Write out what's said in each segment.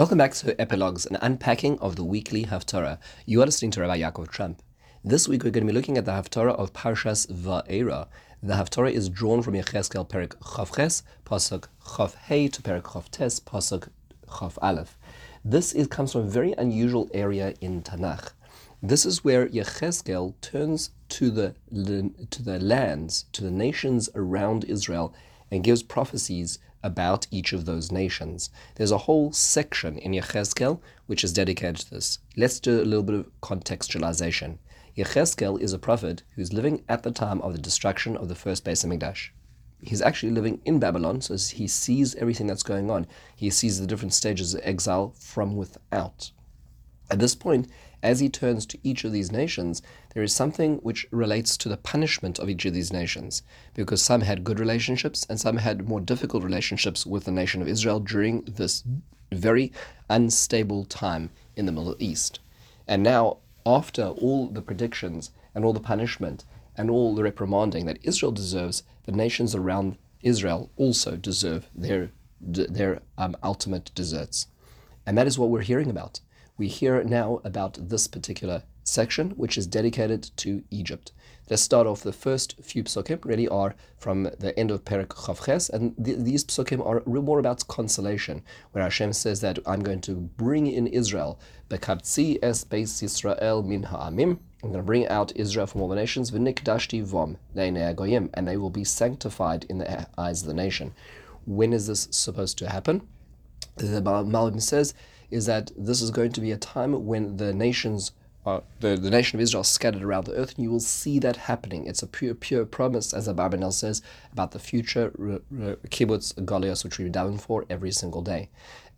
Welcome back to Epilogues, an unpacking of the weekly Haftarah. You are listening to Rabbi Yaakov Trump. This week we're going to be looking at the Haftarah of Parshas Va'era. The Haftarah is drawn from Yecheskel Perik Chavches, Pasuk Chav Hey to Perik Chav Tes, Pasuk Chav Aleph. This is, comes from a very unusual area in Tanakh. This is where Yecheskel turns to the, to the lands, to the nations around Israel, and gives prophecies about each of those nations. There's a whole section in Yechezkel which is dedicated to this. Let's do a little bit of contextualization. Yechezkel is a prophet who's living at the time of the destruction of the first Beis Hamikdash. He's actually living in Babylon, so he sees everything that's going on. He sees the different stages of exile from without. At this point, as he turns to each of these nations, there is something which relates to the punishment of each of these nations, because some had good relationships and some had more difficult relationships with the nation of Israel during this very unstable time in the Middle East. And now, after all the predictions and all the punishment and all the reprimanding that Israel deserves, the nations around Israel also deserve their their um, ultimate deserts. And that is what we're hearing about we hear now about this particular section, which is dedicated to Egypt. Let's start off. The first few psukim really are from the end of Perak Chavches, and th- these psukim are more about consolation, where Hashem says that I'm going to bring in Israel, bekabtzi es beis Yisrael min ha'amim. I'm going to bring out Israel from all the nations, v'nikdashti vom goyim, and they will be sanctified in the eyes of the nation. When is this supposed to happen? The Malbim says is that this is going to be a time when the nations are, the, the nation of Israel scattered around the earth, and you will see that happening. It's a pure, pure promise, as Abarbanel says, about the future kibbutz galios, which we're down for every single day.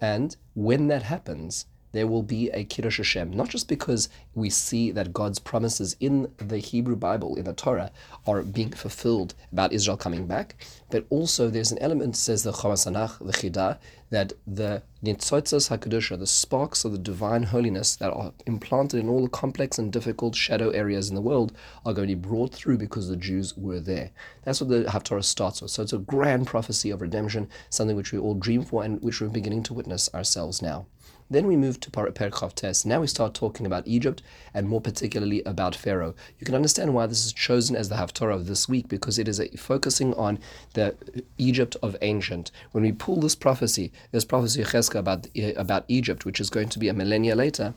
And when that happens, there will be a Kiddush Hashem, not just because we see that God's promises in the Hebrew Bible, in the Torah, are being fulfilled about Israel coming back, but also there's an element, says the Chomas Anach, the Chidah, that the Nitzotzas HaKadosh, the sparks of the divine holiness that are implanted in all the complex and difficult shadow areas in the world are going to be brought through because the Jews were there. That's what the Haftarah starts with. So it's a grand prophecy of redemption, something which we all dream for and which we're beginning to witness ourselves now. Then we move to Perek Tes. Now we start talking about Egypt and more particularly about Pharaoh. You can understand why this is chosen as the Haftarah of this week because it is a, focusing on the Egypt of ancient. When we pull this prophecy, this prophecy about, about Egypt, which is going to be a millennia later,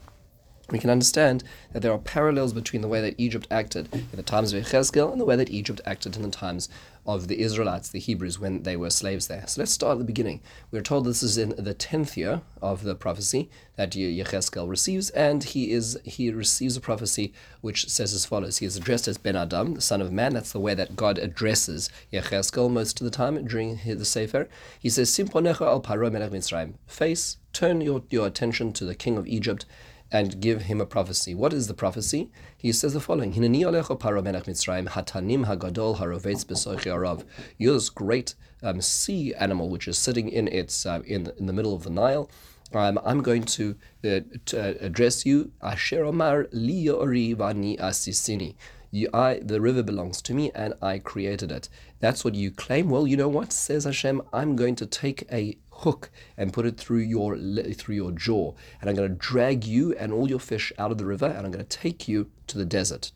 we can understand that there are parallels between the way that Egypt acted in the times of Yechezkel and the way that Egypt acted in the times of the Israelites, the Hebrews, when they were slaves there. So let's start at the beginning. We're told this is in the tenth year of the prophecy that Yechezkel receives, and he is he receives a prophecy which says as follows: He is addressed as Ben Adam, the son of man. That's the way that God addresses Yechezkel most of the time during the Sefer. He says, "Simponecha al Paro melech Mitzrayim." Face, turn your, your attention to the king of Egypt and give him a prophecy. What is the prophecy? He says the following: hatanim hagadol arav. You're this great um, sea animal which is sitting in its uh, in in the middle of the Nile. Um, I'm going to, uh, to uh, address you. Asher omar li vani asisini. You, I, the river belongs to me, and I created it. That's what you claim. Well, you know what says Hashem. I'm going to take a hook and put it through your through your jaw, and I'm going to drag you and all your fish out of the river, and I'm going to take you to the desert.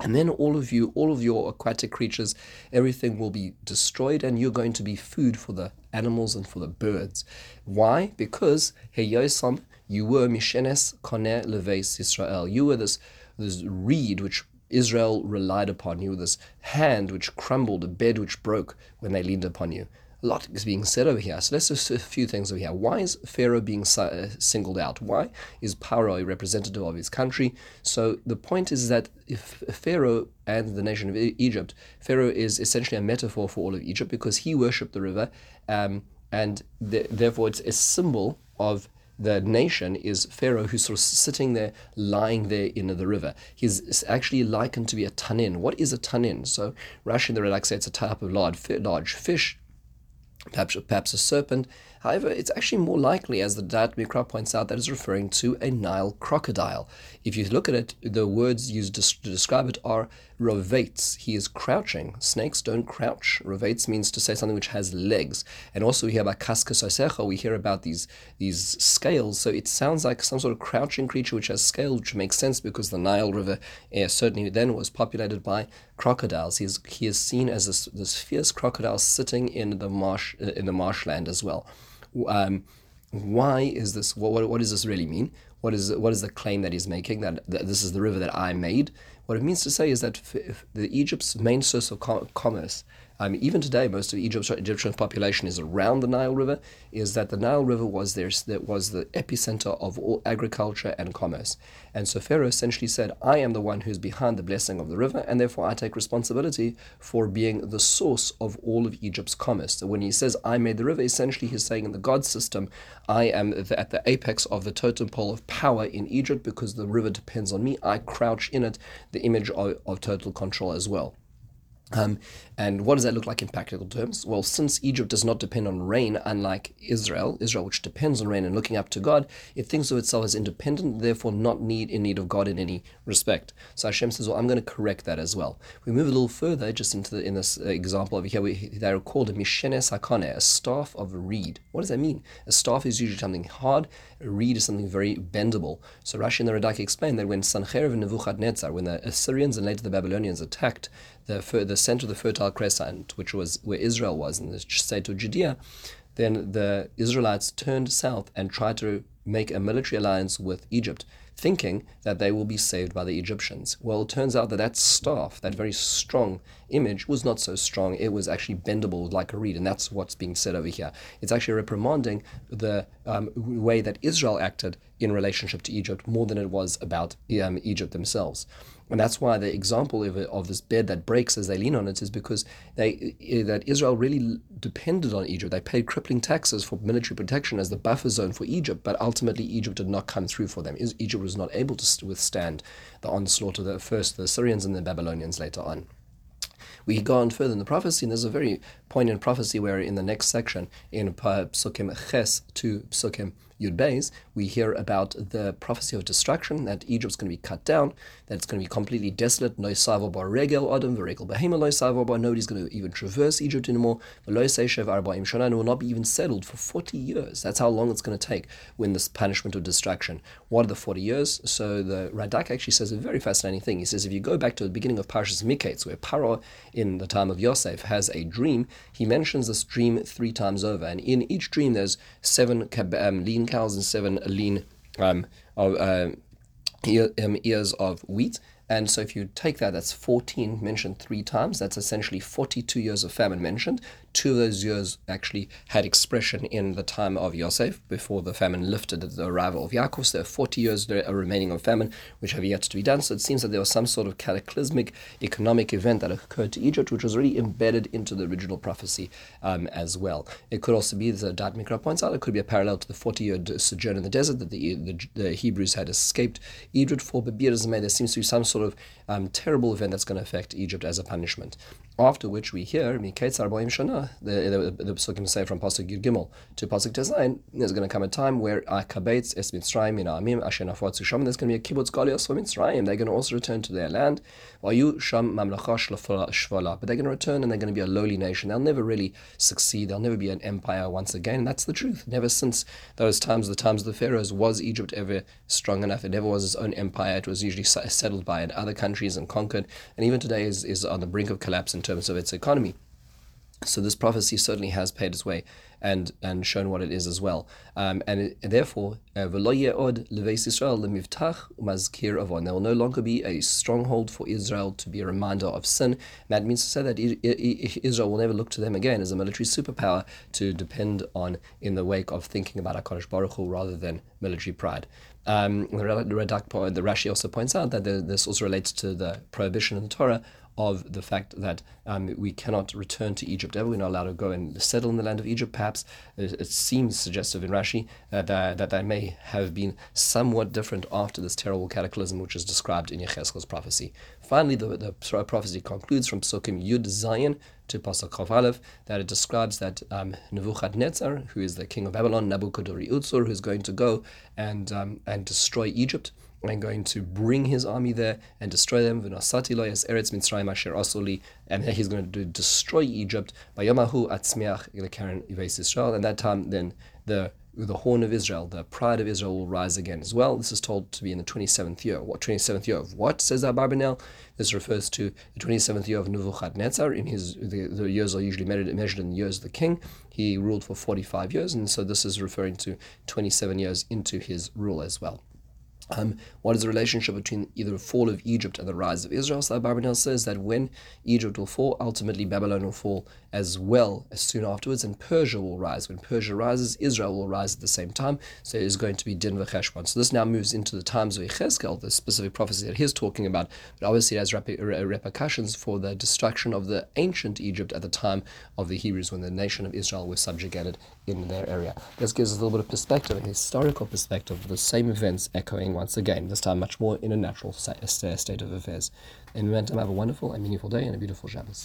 And then all of you, all of your aquatic creatures, everything will be destroyed, and you're going to be food for the animals and for the birds. Why? Because Heyosam, you were Mishenes Koneh Leves Israel. You were this this reed which Israel relied upon. You this hand which crumbled, a bed which broke when they leaned upon you a lot is being said over here. So let's just a few things over here. Why is Pharaoh being uh, singled out? Why is Paro a representative of his country? So the point is that if Pharaoh and the nation of Egypt, Pharaoh is essentially a metaphor for all of Egypt because he worshipped the river, um, and th- therefore it's a symbol of the nation is Pharaoh, who's sort of sitting there, lying there in the river. He's actually likened to be a tanin. What is a tanin? So Rashi the Radak say it's a type of large, large fish perhaps, perhaps a serpent, However, it's actually more likely, as the Da'at Mikra points out, that it's referring to a Nile crocodile. If you look at it, the words used to describe it are rovates. He is crouching. Snakes don't crouch. Rovates means to say something which has legs. And also we hear about kaskasosecha, we hear about these these scales. So it sounds like some sort of crouching creature which has scales, which makes sense because the Nile River uh, certainly then was populated by crocodiles. He is, he is seen as this, this fierce crocodile sitting in the marsh uh, in the marshland as well. Um, why is this? What, what, what does this really mean? What is what is the claim that he's making that, that this is the river that I made? What it means to say is that the Egypt's main source of commerce um, even today, most of Egypt's Egyptian population is around the Nile River. Is that the Nile River was there? That was the epicenter of all agriculture and commerce. And so Pharaoh essentially said, "I am the one who's behind the blessing of the river, and therefore I take responsibility for being the source of all of Egypt's commerce." So when he says, "I made the river," essentially he's saying in the God system, I am at the apex of the totem pole of power in Egypt because the river depends on me. I crouch in it, the image of, of total control as well. Um, and what does that look like in practical terms? Well, since Egypt does not depend on rain, unlike Israel, Israel which depends on rain and looking up to God, it thinks of itself as independent, therefore not need in need of God in any respect. So Hashem says, "Well, I'm going to correct that as well." We move a little further, just into the, in this uh, example over here. We, they are called a mishenes a staff of reed. What does that mean? A staff is usually something hard. A reed is something very bendable. So Rashi and the Radak explain that when Sancherib and Nebuchadnezzar, when the Assyrians and later the Babylonians attacked the the center of the Fertile Crescent, which was where Israel was in the state of Judea, then the Israelites turned south and tried to make a military alliance with Egypt, thinking that they will be saved by the Egyptians. Well, it turns out that that staff, that very strong image, was not so strong. It was actually bendable like a reed, and that's what's being said over here. It's actually reprimanding the um, way that Israel acted in relationship to Egypt more than it was about um, Egypt themselves. And that's why the example of, of this bed that breaks as they lean on it is because they that Israel really depended on Egypt. They paid crippling taxes for military protection as the buffer zone for Egypt, but ultimately Egypt did not come through for them. Egypt was not able to withstand the onslaught of the first the Assyrians and the Babylonians later on. We go on further in the prophecy, and there's a very poignant prophecy where in the next section, in Psukim Ches to Psukim Yud Beis, we hear about the prophecy of destruction, that Egypt's going to be cut down, that it's going to be completely desolate. No savo bar regel adam, regel behema lo savo bar. Nobody's going to even traverse Egypt anymore. V'lo seishev arbaim shana, and will not be even settled for 40 years. That's how long it's going to take when this punishment of destruction. What are the 40 years? So the Radak actually says a very fascinating thing. He says if you go back to the beginning of Parshas Miketz, where Paro in the time of Yosef has a dream, he mentions this dream three times over, and in each dream there's seven um, lean cows and seven lean um, uh, ear, um, ears of wheat. And so if you take that, that's 14 mentioned three times. That's essentially 42 years of famine mentioned. Two of those years actually had expression in the time of Yosef before the famine lifted at the arrival of Yaakov. So there are 40 years remaining of famine which have yet to be done. So it seems that there was some sort of cataclysmic economic event that occurred to Egypt, which was already embedded into the original prophecy um, as well. It could also be, as Da'at Mikra points out, it could be a parallel to the 40 year sojourn in the desert that the, the, the Hebrews had escaped Egypt for. But be it as it may, there seems to be some sort of um, terrible event that's going to affect Egypt as a punishment. After which we hear Miketz Arbaim Shana, the, the, the Psukim say from Pasuk Yud Gimel to Pasuk Tezayin, there's going to come a time where Akabetz Es Mitzrayim in Amim Asher Nafot Sham, there's going to be a kibbutz galios for Mitzrayim. They're going to also return to their land. Vayu Sham Mamlacha Shvala, but they're going to return and they're going to be a lowly nation. They'll never really succeed. They'll never be an empire once again. And that's the truth. Never since those times, the times of the pharaohs, was Egypt ever strong enough. It never was its own empire. It was usually settled by other countries and conquered. And even today is, is on the brink of collapse in terms of its economy. So this prophecy certainly has paid its way and and shown what it is as well. Um, and, it, and therefore, uh, there will no longer be a stronghold for Israel to be a reminder of sin. And that means to say that Israel will never look to them again as a military superpower to depend on in the wake of thinking about HaKadosh Baruch Hu rather than military pride. Um, the, Radak, the Rashi also points out that this also relates to the prohibition in the Torah of the fact that um, we cannot return to Egypt ever. We're not allowed to go and settle in the land of Egypt. Perhaps it, it seems suggestive in Rashi uh, that, that that may have been somewhat different after this terrible cataclysm, which is described in Yechezkel's prophecy. Finally, the, the prophecy concludes from Psukim Yud Zayin to Pasuk Chav Aleph that it describes that um, Nebuchadnezzar, who is the king of Babylon, Nabuchodonosor, who is going to go and um, and destroy Egypt and going to bring his army there and destroy them. And he's going to destroy Egypt. And that time, then the the horn of Israel, the pride of Israel will rise again as well. This is told to be in the 27th year. What 27th year of what, says Abarbanel? This refers to the 27th year of Nebuchadnezzar. In his, the, the years are usually measured, measured in the years of the king. He ruled for 45 years, and so this is referring to 27 years into his rule as well. Um, what is the relationship between either the fall of Egypt and the rise of Israel? So Barbanel says that when Egypt will fall, ultimately Babylon will fall as well as soon afterwards, and Persia will rise. When Persia rises, Israel will rise at the same time. So it is going to be Din v'cheshbon. So this now moves into the times of Yechezkel, the specific prophecy that he's talking about, but obviously it has rep- repercussions for the destruction of the ancient Egypt at the time of the Hebrews when the nation of Israel was subjugated in their area. This gives us a little bit of perspective, a historical perspective of the same events echoing once again, this time much more in a natural state of affairs. Meantime, have a wonderful and meaningful day and a beautiful Shabbos.